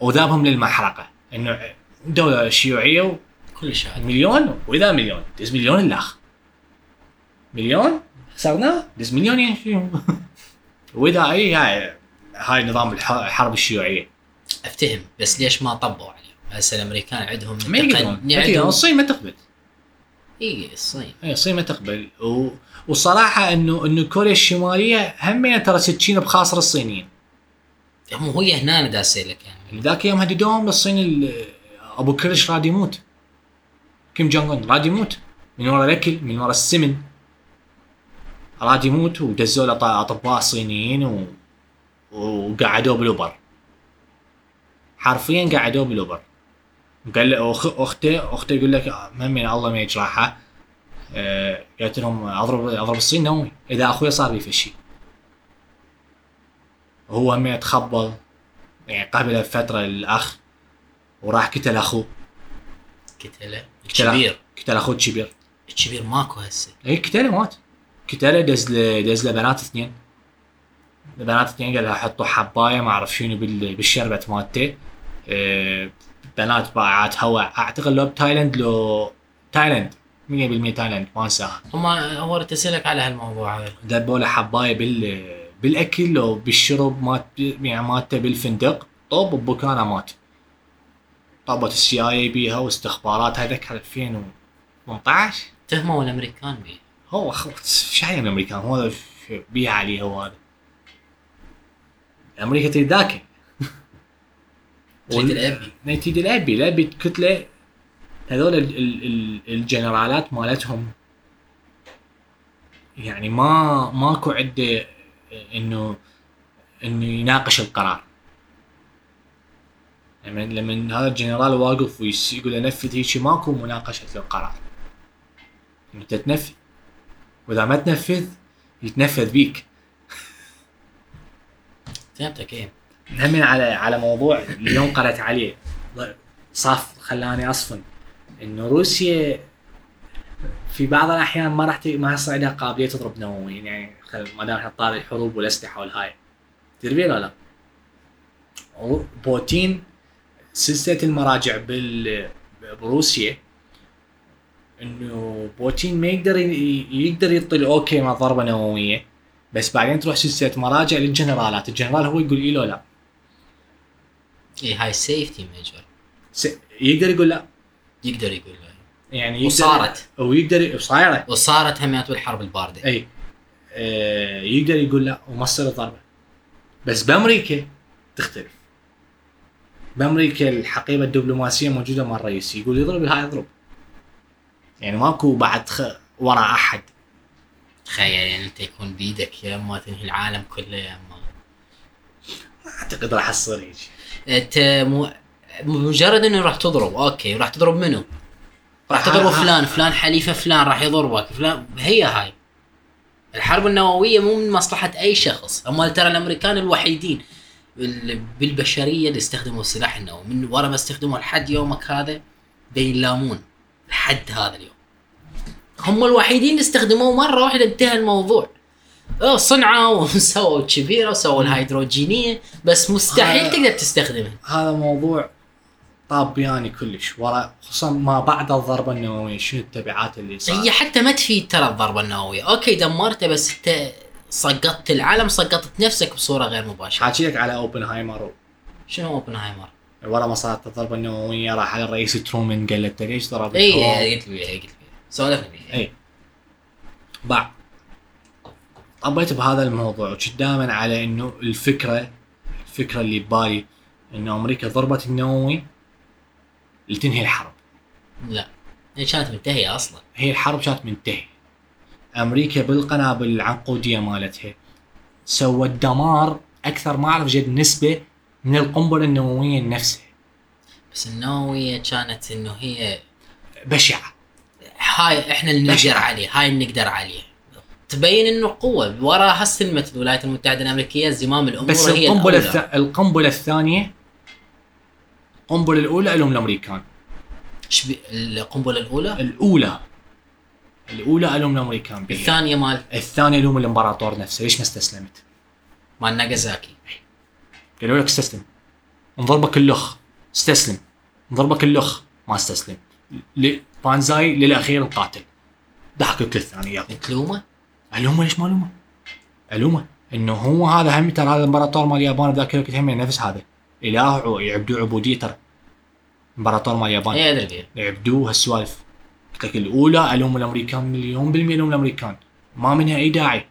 وذابهم للمحرقة. إنه دولة شيوعية كلش هذا مليون وإذا مليون. دز مليون الأخ. مليون؟ خسرناه دز مليون وإذا اي هاي هاي نظام الح- الحرب الشيوعية. أفتهم بس ليش ما طبقوا عليه؟ هسه الأمريكان عندهم ما يقدرون. عندهم الصين ما تقبل. إي الصين. إي الصين ما تقبل. و... والصراحه انه إنه كوريا الشمالية همين ترى سكينه بخاصر الصينيين. هم هي هنا داسين لك يعني. ذاك يوم هددوهم للصين ال- أبو كرش راد يموت كيم جونج اون راد يموت من ورا الأكل من ورا السمن. راد يموت ودزوا له أطباء صينيين و... وقعدوه بالاوبر حرفيا قعدوه بالأوبر. قال له أخ... اخته اخته يقول لك مهمين الله ما يجرحها آه، قالت لهم اضرب أضرب الصين نومي. إذا أخوي صار لي شيء. هو هم يتخبل يعني قبل فترة الأخ وراح قتل أخوه. قتله؟ قتل الكبير قتل أخوه الكبير الكبير ماكو هسه. اي قتله مات. قتله دز له دز له بنات اثنين. بنات اثنين قال لها حطوا حباية ما أعرف شنو بال- بالشربت مالته. بنات باعات هواء أعتقد لو بتايلاند لو تايلاند 100% تايلاند ما أنساها. هم هو تسالك على هالموضوع هذا. دبوا له حباية بال بالأكل وبالشرب مات يعني مالته بالفندق طب ببكانه مات. طبت السي اي بيها واستخباراتها ذكر 2018 تهموا الأمريكان به هو شو يعني الأمريكان؟ هو بيها عليه هو؟ هذا أمريكا تريد ذاك. تريد الأبي. تريد الأبي الأبي كتله هذول ال- ال- ال- الجنرالات مالتهم. يعني ما ماكو عنده إنه إنه يناقش القرار. لما لما هذا الجنرال واقف ويس- يقول له نفذ هيك ماكو مناقشة للقرار. أنت تنفذ. وإذا ما تنفذ يتنفذ بيك. فهمتك إيه. همين على على موضوع اليوم قرأت عليه صاف خلاني أصفن. انه روسيا في بعض الأحيان ما راح ما يصير عندها قابلية تضرب نوويا يعني ما دام إحنا طالع الحروب والأسلحة والهاي تدري ولا لا؟ بوتين سلسلة المراجع بال بروسيا إنه بوتين ما يقدر يقدر ينطي okay مال ضربة نووية بس بعدين تروح سلسلة مراجع للجنرالات. الجنرال هو يقول لو لا؟ إيه هاي safety measure س- يقدر يقول لا. يقدر يقول له. يعني يقدر وصارت. ويقدر وصايره وصارت. هميات بالحرب الباردة. إي. آه يقدر يقول لا وما تصير الضربه بس بأمريكا تختلف. بأمريكا الحقيبة الدبلوماسية موجودة مع الرئيس. يقول يضرب هاي يضرب. يعني ماكو بعد خ... ورا أحد. تخيل يعني أنت يكون بيدك يا اما تنهي العالم كله يا اما أعتقد راح تصير هيك. انت مو مجرد إنه راح تضرب. أوكي راح تضرب منو؟ راح تضرب فلان فلان حليفة فلان راح يضربك. فلان هي هاي. الحرب النووية مو من مصلحة أي شخص. هم ترى الأمريكان الوحيدين بال- بالبشرية اللي استخدموا السلاح النووي. من ورا ما استخدموه لحد يومك هذا بينلامون لحد هذا اليوم. هم الوحيدين اللي استخدموه مرة واحدة. انتهى الموضوع. صنعوا وسووا كبيرة وسووا الهيدروجينية بس مستحيل تقدر تستخدمها هذا موضوع طاب بياني كلش. ورا خصوصا ما بعد الضربه النوويه شنو التبعات اللي صارت؟ هي حتى ما تفيد ترى الضربه النوويه أوكي دمرته بس أنت سقطت العالم سقطت نفسك بصورة غير مباشرة. حاكي لك على أوبنهايمر. شنو أوبنهايمر؟ ورا ما صارت الضربه النوويه راح على الرئيس ترومان قال له ليش ضربت اي قلت بيها قلت لي بيها سولفنا بيها. اي باع طبيت بهذا الموضوع وقداما على إنه الفكرة الفكرة اللي ببالي انه أمريكا ضربت النووي لتنهي الحرب. لا هي كانت منتهية أصلا. هي الحرب كانت منتهية. أمريكا بالقنابل العنقودية مالتها سوت دمار أكثر ما أعرف جد نسبة من القنبلة النووية نفسها. بس النووية كانت إنه هي بشعة. هاي إحنا اللي نقدر. عليه هاي اللي نقدر عليه تبين إنه قوة. وراها سلمت الولايات المتحدة الأمريكية زمام الأمور بس هي القنبلة. الث... القنبلة الثانية القنبلة الأولى لهم الأمريكان. إيش بي- القنبلة الأولى؟ الأولى. الأولى لهم الأمريكان بيها. الثانية مال؟ الثانية لهم الإمبراطور نفسه. ليش ما استسلمت؟ مال ناغازاكي. قالوا لك استسلم. انضربك اللخ. استسلم. انضربك اللخ. ما استسلم. ل- بانزاي للأخير انقاتل ضحك كل ثانيات. تلومه ألومة؟ ليش ما ألومة؟ ألومة؟ إنه هو هذا هم ترى هذا الامبراطور مال اليابان بذاك الوقت هم نفس هذا. إله يعبدوه عبودية ترى. إمبراطور مال اليابان. اي أدري فيه يعبدوه هالسوالف. قلت لك الأولى الوم الأمريكان مليون بالمية الوم الأمريكان. ما منها أي داعي.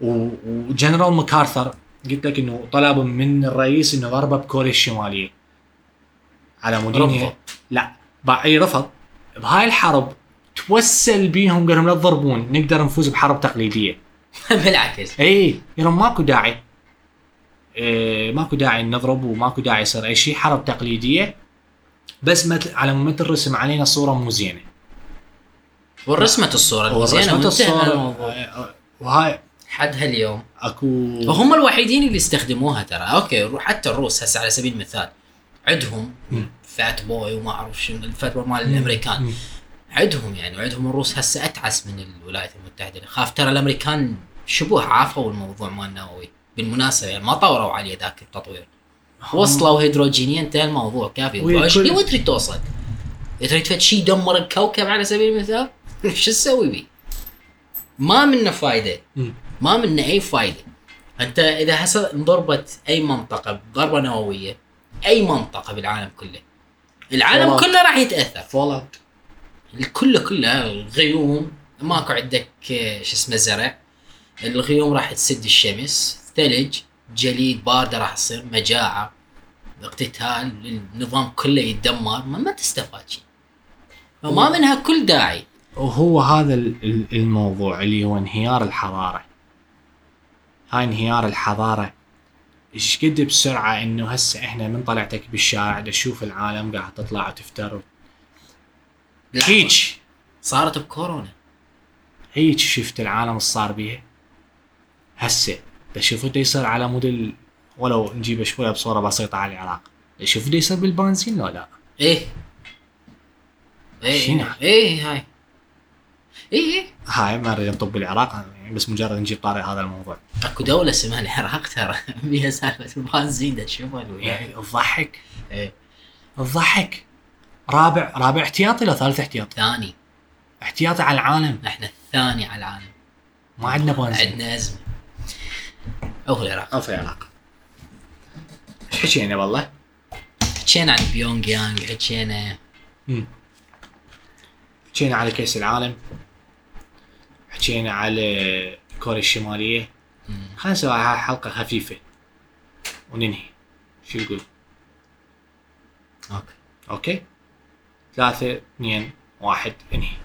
وجنرال ماكارثر قلت لك إنه طلب من الرئيس إنه ضربه بكوريا الشمالية. على. إنه- لا. أي رفض. بهاي الحرب توسل بيهم قال لهم لا تضربون نقدر نفوز بحرب تقليدية. بالعكس. إي يقولون ماكو داعي. إيه ماكو داعي نضرب وماكو داعي يصير أي شيء حرب تقليدية. بس على ما ترسم علينا صورة مو زينة. ورسمت الصورة ورسمت الصورة وهاي حد هاليوم. أكو وهم الوحيدين اللي استخدموها ترى. okay حتى الروس هسه على سبيل المثال. عندهم. Fat Boy وما أعرف شنو ال Fat Boy مال الأمريكان. مم. عندهم يعني وعندهم الروس هسه أتعس من الولايات المتحدة خاف ترى الأمريكان شبه عافوا الموضوع مال النووي بالمناسبة يعني ما طوروا عليه ذاك التطوير وصلوا هيدروجينيا انتهى الموضوع كافي كل- وين تريد توصل؟ تريد فد شيء يدمر الكوكب على سبيل المثال؟ شو تسوي بيه؟ ما منه فايدة. ما منه أي فايدة أنت إذا هسه انضربت أي منطقة بضربة نووية أي منطقة بالعالم كله العالم والله. كله راح يتأثر فول كله كله الغيوم ماكو عندك آه، شو اسمه زرع. الغيوم راح تسد الشمس ثلج جليد بارده راح تصير مجاعة اقتتال النظام كله يتدمر ما, ما تستفاد شيء. وما منها كل داعي. وهو هذا ال- ال- الموضوع اللي هو انهيار الحضارة. هاي انهيار الحضارة. إيش قد بسرعة إنه هسه إحنا من طلعتك بالشارع تشوف العالم قاعد تطلع وتفتر هيج. صارت بكورونا. هيج شفت العالم اللي صار بيه. هسه تشوف دا يصير على مود. ولو نجيبه شوية بصورة بسيطة على العراق. شوف دا يصير بالبنزين لو لا؟ إيه. إيه شنو؟ إيه هاي. إيه إيه. هاي ما نريد نطب بالعراق يعني بس مجرد نجيب طاري هذا الموضوع. أكو دولة اسمها العراق ترى. بيها سالفة البنزين تشوفها تضحك إيه تضحك رابع رابع احتياطي لو ثالث احتياطي؟ ثاني. احتياطي على العالم؟ إحنا الثاني على العالم. ما عندنا بنزين عندنا أزمة. أو العراق. أو في العراق. إيش حكينا والله؟ حكينا عن بيونغ يانغ حكينا. حكينا على كأس العالم. حكينا على كوريا الشمالية. خلينا نسوي هاي حلقة خفيفة. وننهي. شو يقول؟ okay. okay؟ ثلاثة اثنين واحد انهي؟